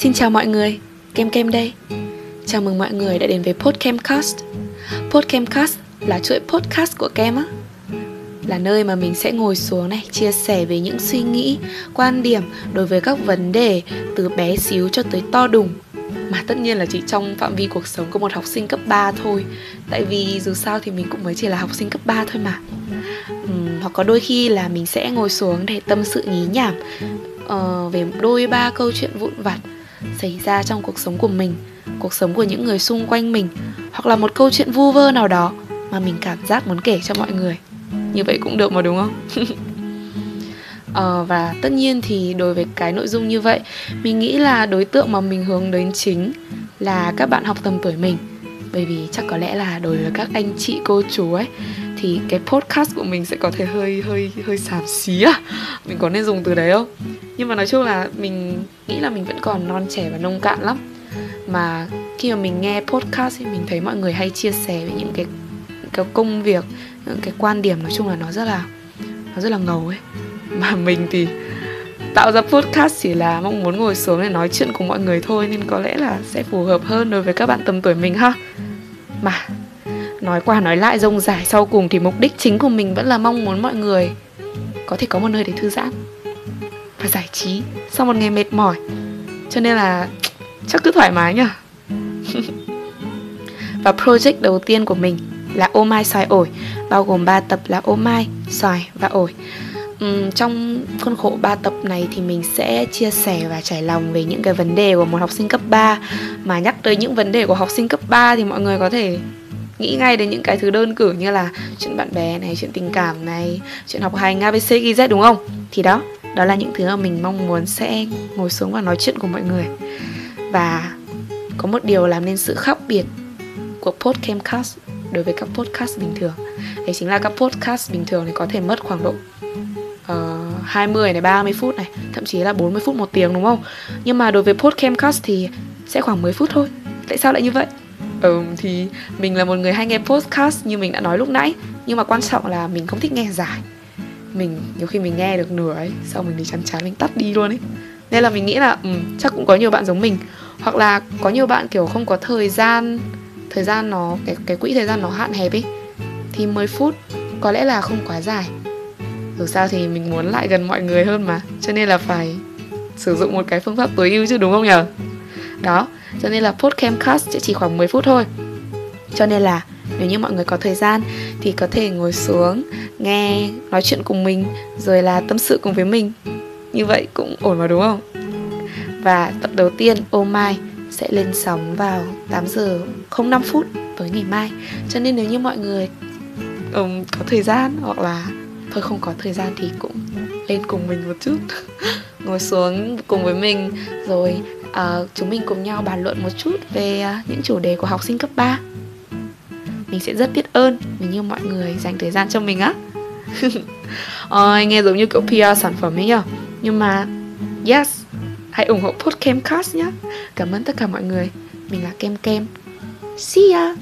Xin chào mọi người, Kem Kem đây. Chào mừng mọi người đã đến với Podcamcast. Podcamcast là chuỗi podcast của Kem á. Là nơi mà mình sẽ ngồi xuống này Chia sẻ về những suy nghĩ, quan điểm Đối với các vấn đề từ bé xíu cho tới to đùng. Mà tất nhiên là chỉ trong phạm vi cuộc sống của một học sinh cấp 3 thôi. Tại vì dù sao thì mình cũng mới chỉ là học sinh cấp 3 thôi mà. Uhm, Hoặc có đôi khi là mình sẽ ngồi xuống để tâm sự nhí nhảm uh, Về đôi ba câu chuyện vụn vặt xảy ra trong cuộc sống của mình cuộc sống của những người xung quanh mình hoặc là một câu chuyện vu vơ nào đó mà mình cảm giác muốn kể cho mọi người. Như vậy cũng được mà đúng không? Ờ, và tất nhiên thì đối với cái nội dung như vậy mình nghĩ là đối tượng mà mình hướng đến chính là các bạn học tầm tuổi mình. Bởi vì chắc có lẽ là đối với các anh chị cô chú ấy thì cái podcast của mình sẽ có thể hơi hơi hơi xàm xí à mình có nên dùng từ đấy không? Nhưng mà nói chung là mình nghĩ là mình vẫn còn non trẻ và nông cạn lắm. Mà khi mà mình nghe podcast thì mình thấy mọi người hay chia sẻ về những cái cái công việc, những cái quan điểm nói chung là nó rất là, nó rất là ngầu ấy. Mà mình thì tạo ra podcast chỉ là mong muốn ngồi xuống để nói chuyện cùng mọi người thôi, nên có lẽ là sẽ phù hợp hơn đối với các bạn tầm tuổi mình ha. Mà nói qua nói lại, rông dài sau cùng thì mục đích chính của mình vẫn là mong muốn mọi người có thể có một nơi để thư giãn và giải trí sau một ngày mệt mỏi. Cho nên là chắc cứ thoải mái nhở? và project đầu tiên của mình là ô mai xoài ổi bao gồm 3 tập là ô mai xoài và ổi. Uhm, trong khuôn khổ 3 tập này thì mình sẽ chia sẻ và trải lòng về những cái vấn đề của một học sinh cấp 3 mà nhắc tới những vấn đề của học sinh cấp 3 thì mọi người có thể nghĩ ngay đến những cái thứ đơn cử như là chuyện bạn bè này chuyện tình cảm này chuyện học hành abc gz đúng không? Thì đó đó là những thứ mà mình mong muốn sẽ ngồi xuống và nói chuyện cùng mọi người. Và có một điều làm nên sự khác biệt của podcast đối với các podcast bình thường. Đấy chính là các podcast bình thường thì có thể mất khoảng độ ờ, uh, 20 này 30 phút này thậm chí là 40 phút một tiếng đúng không? Nhưng mà đối với podcast thì sẽ khoảng 10 phút thôi. Tại sao lại như vậy? Ừ, thì mình là một người hay nghe podcast như mình đã nói lúc nãy. Nhưng mà quan trọng là mình không thích nghe dài mình nhiều khi mình nghe được nửa ấy sau mình thì chán chán mình tắt đi luôn ấy. Nên là mình nghĩ là um, chắc cũng có nhiều bạn giống mình. Hoặc là có nhiều bạn kiểu không có thời gian thời gian nó cái cái quỹ thời gian nó hạn hẹp ấy thì 10 phút có lẽ là không quá dài. Dù sao thì mình muốn lại gần mọi người hơn mà cho nên là phải sử dụng một cái phương pháp tối ưu chứ đúng không nhở? Đó cho nên là podcast sẽ chỉ khoảng 10 phút thôi. Cho nên là nếu như mọi người có thời gian thì có thể ngồi xuống nghe nói chuyện cùng mình rồi là tâm sự cùng với mình. Như vậy cũng ổn mà đúng không? Và tập đầu tiên oh ô mai sẽ lên sóng vào 8 giờ 05 phút tối ngày mai. Cho nên nếu như mọi người um, có thời gian hoặc là thôi không có thời gian thì cũng lên cùng mình một chút. Ngồi xuống cùng với mình rồi uh, chúng mình cùng nhau bàn luận một chút về uh, những chủ đề của học sinh cấp 3 mình sẽ rất biết ơn vì như mọi người dành thời gian cho mình á. Ôi, nghe giống như kiểu PR sản phẩm ấy nhở nhưng mà yes hãy ủng hộ Podcamcast nhé cảm ơn tất cả mọi người. Mình là kem kem. See ya!